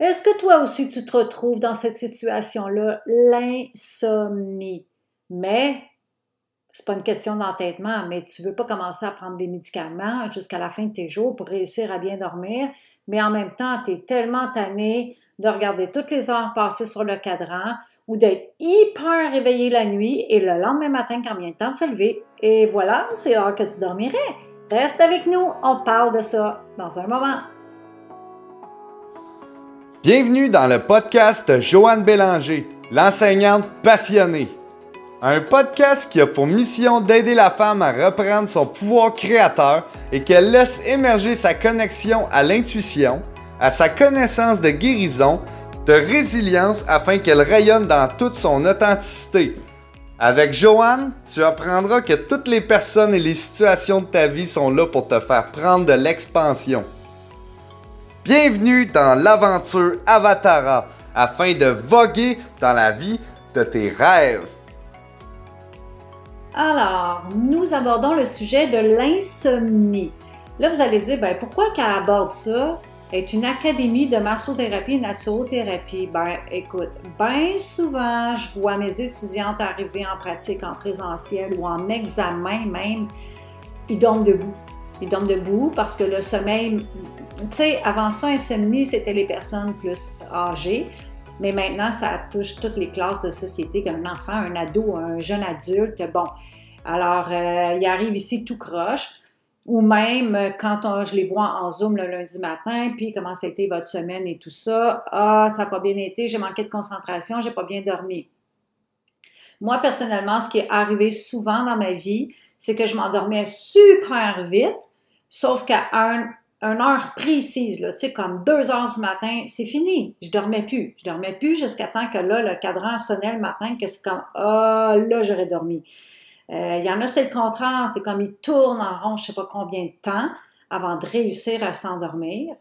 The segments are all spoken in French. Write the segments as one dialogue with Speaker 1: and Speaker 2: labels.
Speaker 1: Est-ce que toi aussi tu te retrouves dans cette situation-là, l'insomnie? Mais c'est pas une question d'entêtement, mais tu veux pas commencer à prendre des médicaments jusqu'à la fin de tes jours pour réussir à bien dormir, mais en même temps, tu es tellement tanné de regarder toutes les heures passées sur le cadran ou d'être hyper réveillé la nuit et le lendemain matin quand vient le temps de se lever. Et voilà, c'est l'heure que tu dormirais. Reste avec nous, on parle de ça dans un moment.
Speaker 2: Bienvenue dans le podcast Joanne Bélanger, l'enseignante passionnée. Un podcast qui a pour mission d'aider la femme à reprendre son pouvoir créateur et qu'elle laisse émerger sa connexion à l'intuition, à sa connaissance de guérison, de résilience afin qu'elle rayonne dans toute son authenticité. Avec Joanne, tu apprendras que toutes les personnes et les situations de ta vie sont là pour te faire prendre de l'expansion. Bienvenue dans l'aventure Avatara afin de voguer dans la vie de tes rêves.
Speaker 1: Alors, nous abordons le sujet de l'insomnie. Là, vous allez dire, ben, pourquoi qu'elle aborde ça? est une académie de massothérapie et naturothérapie. Ben, écoute, bien souvent, je vois mes étudiantes arriver en pratique en présentiel ou en examen même, ils dorment debout. Ils dorment debout parce que le sommeil, tu sais, avant ça, insomnie, c'était les personnes plus âgées. Mais maintenant, ça touche toutes les classes de société, qu'un enfant, un ado, un jeune adulte. Bon, alors, euh, il arrive ici tout croche. Ou même euh, quand je les vois en Zoom le lundi matin, puis comment ça a été votre semaine et tout ça. Ah, ça n'a pas bien été, j'ai manqué de concentration, j'ai pas bien dormi. Moi, personnellement, ce qui est arrivé souvent dans ma vie, c'est que je m'endormais super vite, sauf qu'à un, une heure précise, là, tu sais, comme deux heures du matin, c'est fini. Je dormais plus. Je dormais plus jusqu'à temps que là, le cadran sonnait le matin, que c'est comme, ah, là, j'aurais dormi. Euh, il y en a, c'est le contraire. C'est comme ils tournent en rond, je sais pas combien de temps avant de réussir à s'endormir.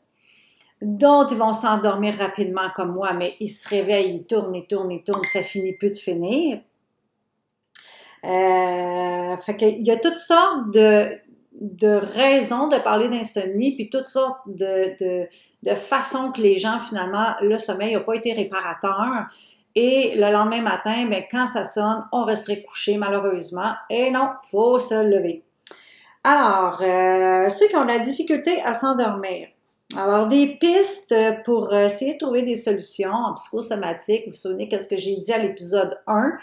Speaker 1: D'autres, ils vont s'endormir rapidement comme moi, mais ils se réveillent, ils tournent, ils tournent, ils tournent, ça finit plus de finir. Euh, fait qu'il y a toutes sortes de, de raisons de parler d'insomnie, puis toutes sortes de, de, façons que les gens, finalement, le sommeil n'a pas été réparateur. Et le lendemain matin, bien, quand ça sonne, on resterait couché, malheureusement. Et non, faut se lever. Alors, euh, ceux qui ont la difficulté à s'endormir. Alors, des pistes pour essayer de trouver des solutions en psychosomatique. Vous vous souvenez qu'est-ce que j'ai dit à l'épisode 1?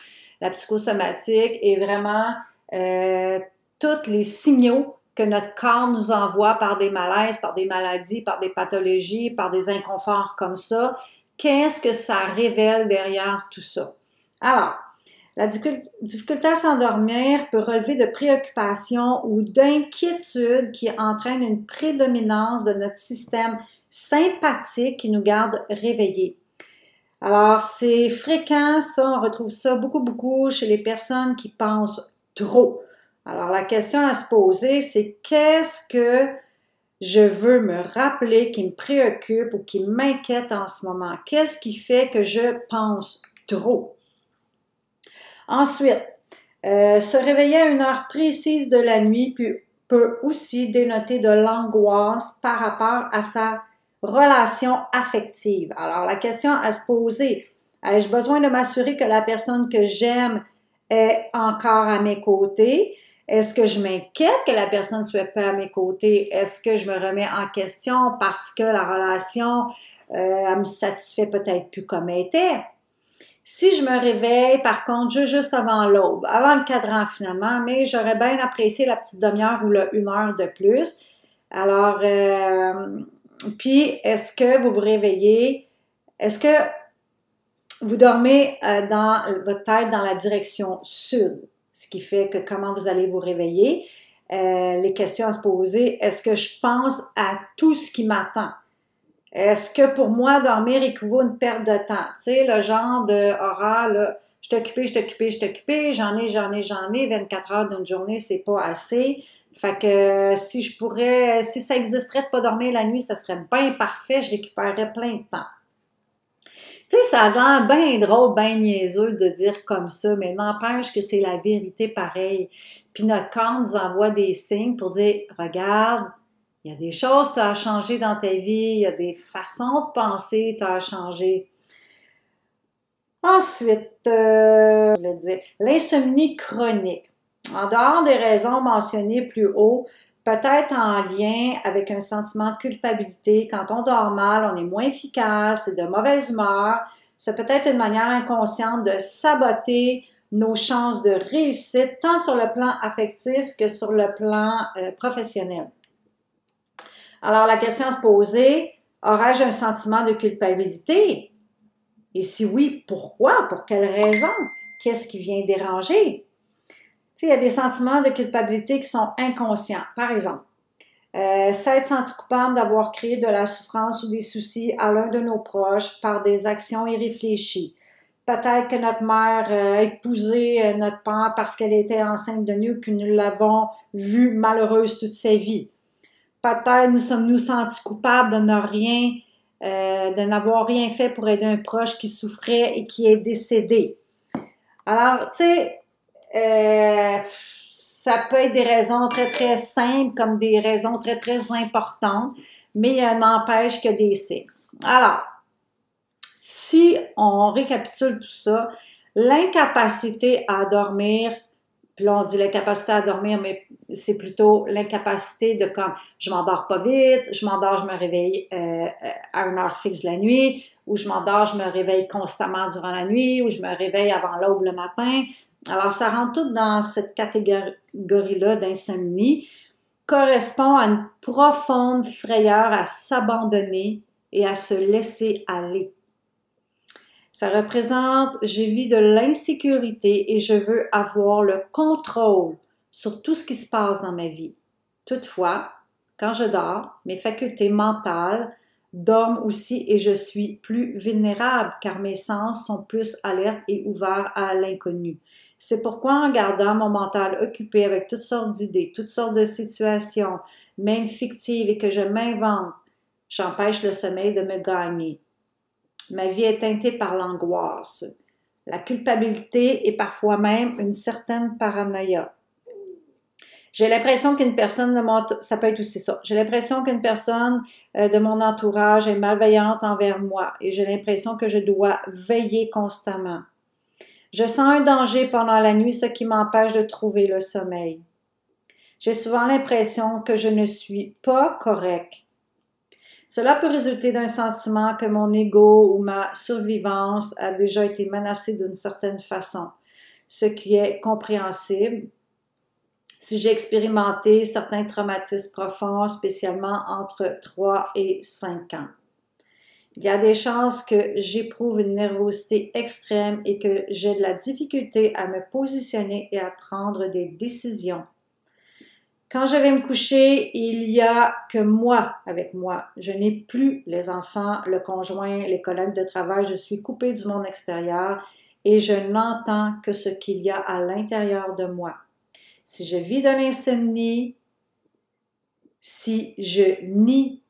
Speaker 1: La psychosomatique est vraiment euh, tous les signaux que notre corps nous envoie par des malaises, par des maladies, par des pathologies, par des inconforts comme ça. Qu'est-ce que ça révèle derrière tout ça? Alors, la difficulté à s'endormir peut relever de préoccupations ou d'inquiétudes qui entraînent une prédominance de notre système sympathique qui nous garde réveillés. Alors, c'est fréquent, ça, on retrouve ça beaucoup, beaucoup chez les personnes qui pensent trop. Alors, la question à se poser, c'est qu'est-ce que je veux me rappeler qui me préoccupe ou qui m'inquiète en ce moment? Qu'est-ce qui fait que je pense trop? Ensuite, euh, se réveiller à une heure précise de la nuit peut aussi dénoter de l'angoisse par rapport à sa relation affective. Alors, la question à se poser, ai-je besoin de m'assurer que la personne que j'aime est encore à mes côtés? Est-ce que je m'inquiète que la personne soit pas à mes côtés? Est-ce que je me remets en question parce que la relation, euh, me satisfait peut-être plus comme elle était? Si je me réveille, par contre, juste avant l'aube, avant le cadran finalement, mais j'aurais bien apprécié la petite demi-heure ou la une heure de plus. Alors, euh, puis, est-ce que vous vous réveillez? Est-ce que vous dormez euh, dans votre tête dans la direction sud? Ce qui fait que comment vous allez vous réveiller. Euh, les questions à se poser, est-ce que je pense à tout ce qui m'attend? Est-ce que pour moi, dormir équivaut une perte de temps? Tu sais, le genre de je suis je suis je suis j'en ai, j'en ai, j'en ai, 24 heures d'une journée, c'est pas assez. Fait que si je pourrais, si ça existerait de pas dormir la nuit, ça serait bien parfait, je récupérerais plein de temps. Tu sais, ça a l'air bien drôle, bien niaiseux de dire comme ça, mais n'empêche que c'est la vérité pareil. Puis notre corps nous envoie des signes pour dire, regarde, Il y a des choses que tu as dans ta vie, il y a des façons de penser que tu as changé. Ensuite, euh, l'insomnie chronique. En dehors des raisons mentionnées plus haut, peut-être en lien avec un sentiment de culpabilité. Quand on dort mal, on est moins efficace, et de mauvaise humeur. C'est peut-être une manière inconsciente de saboter nos chances de réussite, tant sur le plan affectif que sur le plan euh, professionnel. Alors la question à se poser, aurais-je un sentiment de culpabilité? Et si oui, pourquoi? Pour quelle raison? Qu'est-ce qui vient déranger? Il y a des sentiments de culpabilité qui sont inconscients. Par exemple, euh, s'être senti coupable d'avoir créé de la souffrance ou des soucis à l'un de nos proches par des actions irréfléchies. Peut-être que notre mère a épousé euh, notre père parce qu'elle était enceinte de nous, que nous l'avons vue malheureuse toute sa vie. Peut-être nous sommes-nous sentis coupables de ne rien, euh, de n'avoir rien fait pour aider un proche qui souffrait et qui est décédé. Alors, tu sais, euh, ça peut être des raisons très, très simples comme des raisons très, très importantes, mais il n'empêche que des signes. Alors, si on récapitule tout ça, l'incapacité à dormir, puis là on dit l'incapacité à dormir, mais c'est plutôt l'incapacité de comme je m'endors pas vite, je m'endors, je me réveille euh, à une heure fixe la nuit, ou je m'endors, je me réveille constamment durant la nuit, ou je me réveille avant l'aube le matin. Alors, ça rentre tout dans cette catégorie-là d'insomnie, correspond à une profonde frayeur à s'abandonner et à se laisser aller. Ça représente, je vis de l'insécurité et je veux avoir le contrôle sur tout ce qui se passe dans ma vie. Toutefois, quand je dors, mes facultés mentales dorment aussi et je suis plus vulnérable car mes sens sont plus alertes et ouverts à l'inconnu. C'est pourquoi en gardant mon mental occupé avec toutes sortes d'idées, toutes sortes de situations, même fictives et que je m'invente, j'empêche le sommeil de me gagner. Ma vie est teintée par l'angoisse, la culpabilité et parfois même une certaine paranoïa. J'ai l'impression qu'une personne de mon. J'ai l'impression qu'une personne euh, de mon entourage est malveillante envers moi et j'ai l'impression que je dois veiller constamment. Je sens un danger pendant la nuit, ce qui m'empêche de trouver le sommeil. J'ai souvent l'impression que je ne suis pas correct. Cela peut résulter d'un sentiment que mon ego ou ma survivance a déjà été menacée d'une certaine façon, ce qui est compréhensible si j'ai expérimenté certains traumatismes profonds, spécialement entre 3 et 5 ans. Il y a des chances que j'éprouve une nervosité extrême et que j'ai de la difficulté à me positionner et à prendre des décisions. Quand je vais me coucher, il y a que moi avec moi. Je n'ai plus les enfants, le conjoint, les collègues de travail. Je suis coupée du monde extérieur et je n'entends que ce qu'il y a à l'intérieur de moi. Si je vis de l'insomnie, si je nie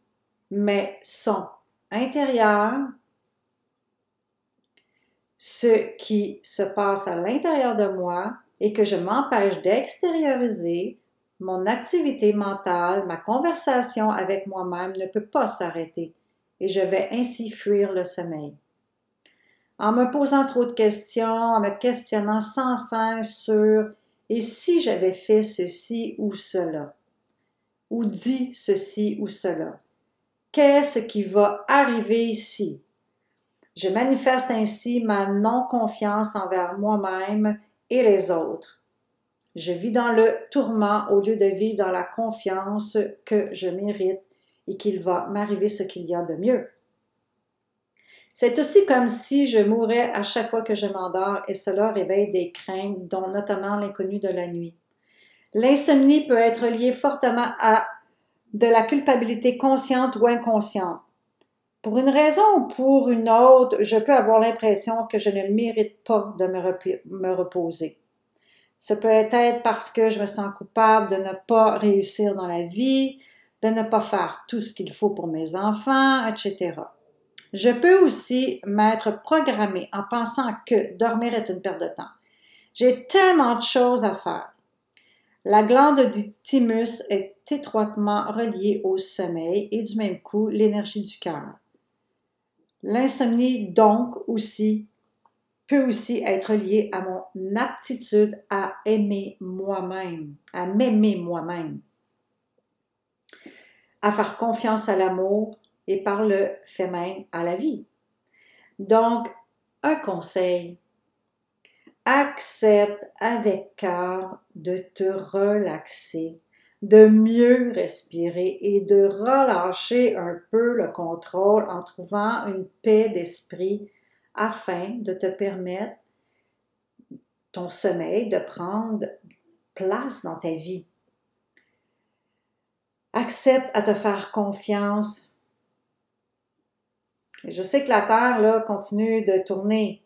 Speaker 1: mes sons, intérieur, ce qui se passe à l'intérieur de moi et que je m'empêche d'extérioriser, mon activité mentale, ma conversation avec moi-même ne peut pas s'arrêter et je vais ainsi fuir le sommeil. En me posant trop de questions, en me questionnant sans cesse sur et si j'avais fait ceci ou cela, ou dit ceci ou cela, Qu'est-ce qui va arriver ici? Je manifeste ainsi ma non-confiance envers moi-même et les autres. Je vis dans le tourment au lieu de vivre dans la confiance que je mérite et qu'il va m'arriver ce qu'il y a de mieux. C'est aussi comme si je mourais à chaque fois que je m'endors et cela réveille des craintes, dont notamment l'inconnu de la nuit. L'insomnie peut être liée fortement à de la culpabilité consciente ou inconsciente. Pour une raison ou pour une autre, je peux avoir l'impression que je ne mérite pas de me, reposer. Ce peut être parce que je me sens coupable de ne pas réussir dans la vie, de ne pas faire tout ce qu'il faut pour mes enfants, etc. Je peux aussi m'être programmée en pensant que dormir est une perte de temps. J'ai tellement de choses à faire. La glande du thymus est étroitement reliée au sommeil et du même coup l'énergie du cœur. L'insomnie donc aussi peut aussi être liée à mon aptitude à aimer moi-même, à m'aimer moi-même, à faire confiance à l'amour et par le fait même à la vie. Donc, un conseil, accepte avec cœur de te relaxer, de mieux respirer et de relâcher un peu le contrôle en trouvant une paix d'esprit afin de te permettre ton sommeil de prendre place dans ta vie. Accepte à te faire confiance. je sais que la Terre continue de tourner.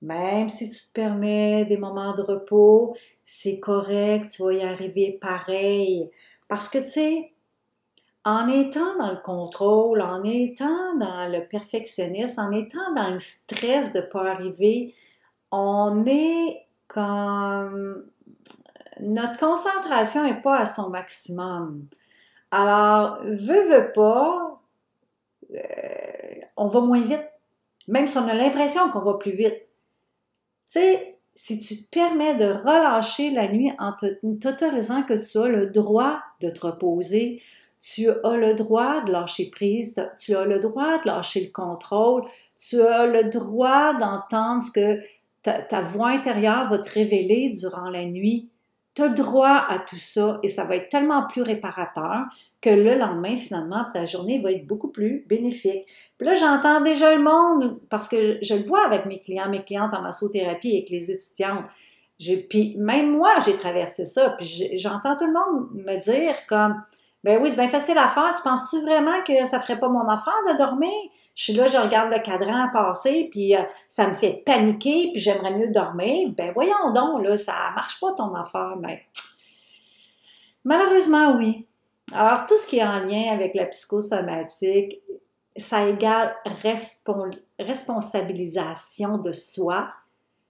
Speaker 1: Même si tu te permets des moments de repos, c'est correct, tu vas y arriver pareil. Parce que, tu sais, en étant dans le contrôle, en étant dans le perfectionnisme, en étant dans le stress de ne pas arriver, on est comme... Notre concentration n'est pas à son maximum. Alors, veux, veux pas, euh, on va moins vite. Même si on a l'impression qu'on va plus vite. Tu sais, si tu te permets de relâcher la nuit en t'autorisant que tu as le droit de te reposer, tu as le droit de lâcher prise, tu as le droit de lâcher le contrôle, tu as le droit d'entendre ce que ta, voix intérieure va te révéler durant la nuit. Tu as droit à tout ça et ça va être tellement plus réparateur que le lendemain, finalement, ta journée va être beaucoup plus bénéfique. Puis là, j'entends déjà le monde, parce que je le vois avec mes clients, mes clientes en massothérapie, avec les étudiantes. Puis même moi, j'ai traversé ça, puis j'entends tout le monde me dire comme, ben oui, c'est bien facile à faire. Tu penses-tu vraiment que ça ferait pas mon affaire de dormir? Je suis là, je regarde le cadran passer, puis euh, ça me fait paniquer, puis j'aimerais mieux dormir. Ben voyons donc, là, ça marche pas ton affaire. Mais malheureusement, oui. Alors, tout ce qui est en lien avec la psychosomatique, ça égale responsabilisation de soi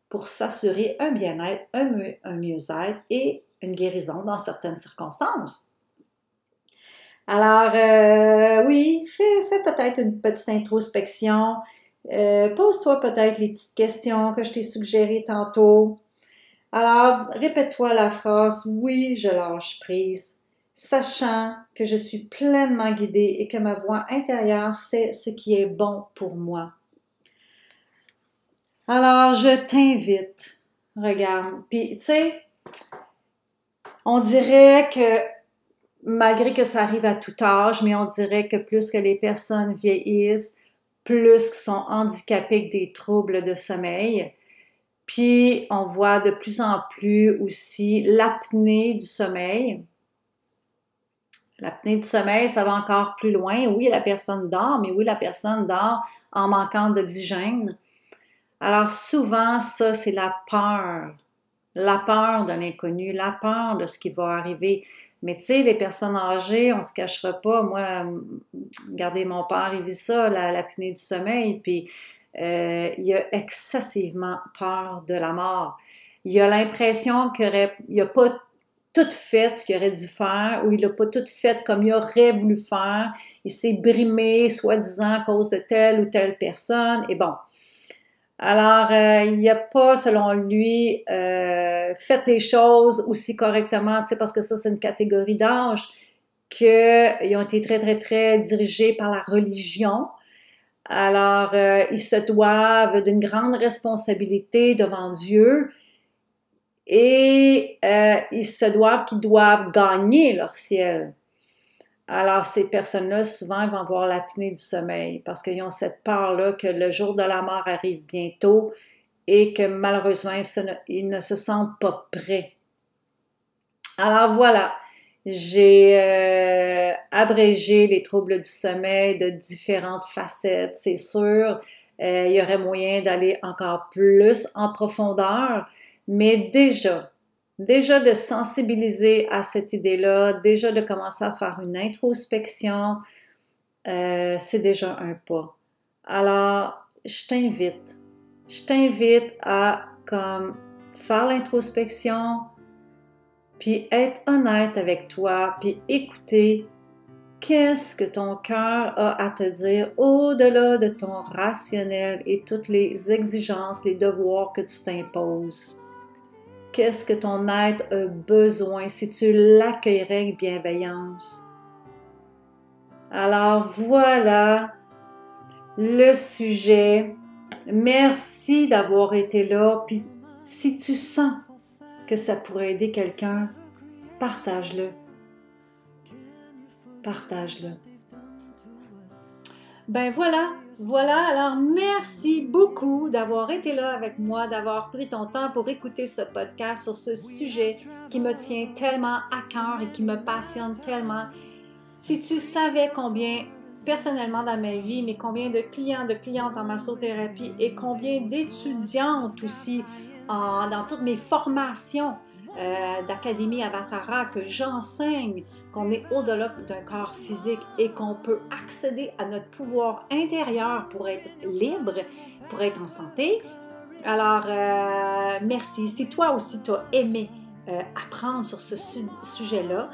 Speaker 1: pour s'assurer un bien-être, un, mieux-être et une guérison dans certaines circonstances. Alors, euh, oui, fais, peut-être une petite introspection. Euh, pose-toi peut-être les petites questions que je t'ai suggérées tantôt. Alors, répète-toi la phrase Oui, je lâche prise sachant que je suis pleinement guidée et que ma voix intérieure sait ce qui est bon pour moi. Alors, je t'invite, regarde, puis tu sais, on dirait que malgré que ça arrive à tout âge, mais on dirait que plus que les personnes vieillissent, plus sont handicapés avec des troubles de sommeil. Puis on voit de plus en plus aussi l'apnée du sommeil. L'apnée du sommeil, ça va encore plus loin. Oui, la personne dort, mais oui, la personne dort en manquant d'oxygène. Alors souvent, ça, c'est la peur. La peur de l'inconnu, la peur de ce qui va arriver. Mais tu sais, les personnes âgées, on se cachera pas. Moi, regardez, mon père, il vit ça, l'apnée du sommeil, puis euh, il a excessivement peur de la mort. Il a l'impression qu'il n'y a pas tout fait ce qu'il aurait dû faire ou il n'a pas tout fait comme il aurait voulu faire. Il s'est brimé, soi-disant, à cause de telle ou telle personne. Et bon. Alors, euh, il a pas, selon lui, euh, fait les choses aussi correctement, tu sais, parce que ça, c'est une catégorie d'âge, qu'ils ont été très, très, très dirigés par la religion. Alors, euh, ils se doivent d'une grande responsabilité devant Dieu et euh, ils se doivent qu'ils doivent gagner leur ciel. Alors, ces personnes-là, souvent, vont avoir l'apnée du sommeil parce qu'ils ont cette peur-là que le jour de la mort arrive bientôt et que malheureusement, ils ne se sentent pas prêts. Alors voilà, j'ai euh, abrégé les troubles du sommeil de différentes facettes, c'est sûr. Euh, il y aurait moyen d'aller encore plus en profondeur, mais déjà, déjà de sensibiliser à cette idée-là, déjà de commencer à faire une introspection, euh, c'est déjà un pas. Alors, je t'invite, je t'invite à comme faire l'introspection, puis être honnête avec toi, puis écouter qu'est-ce que ton cœur a à te dire au-delà de ton rationnel et toutes les exigences, les devoirs que tu t'imposes. Qu'est-ce que ton être a besoin si tu l'accueillerais avec bienveillance? Alors voilà le sujet. Merci d'avoir été là. Puis si tu sens que ça pourrait aider quelqu'un, partage-le. Partage-le. Ben voilà, voilà. Alors merci beaucoup d'avoir été là avec moi, d'avoir pris ton temps pour écouter ce podcast sur ce sujet qui me tient tellement à cœur et qui me passionne tellement. Si tu savais combien personnellement dans ma vie, mais combien de clients, de clientes en massothérapie et combien d'étudiantes aussi dans toutes mes formations euh, d'Académie Avatara que j'enseigne qu'on est au-delà d'un corps physique et qu'on peut accéder à notre pouvoir intérieur pour être libre, pour être en santé. Alors, euh, merci. Si toi aussi tu as aimé euh, apprendre sur ce sujet-là,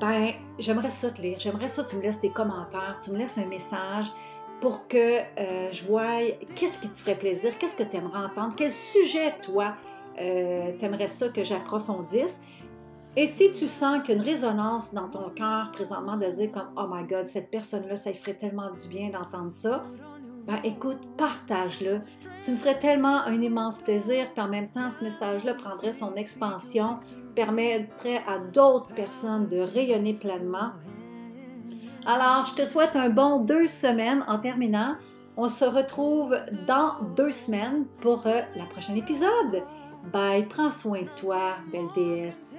Speaker 1: ben, j'aimerais ça te lire. J'aimerais ça que tu me laisses des commentaires, tu me laisses un message pour que euh, je voie qu'est-ce qui te ferait plaisir, qu'est-ce que tu aimerais entendre, quel sujet, toi, euh, tu aimerais ça que j'approfondisse. Et si tu sens qu'une résonance dans ton cœur présentement de dire comme Oh my God, cette personne-là, ça lui ferait tellement du bien d'entendre ça, ben écoute, partage-le. Tu me ferais tellement un immense plaisir, puis en même temps, ce message-là prendrait son expansion, permettrait à d'autres personnes de rayonner pleinement. Alors, je te souhaite un bon deux semaines en terminant. On se retrouve dans deux semaines pour euh, la prochaine épisode. Bye, prends soin de toi, belle déesse.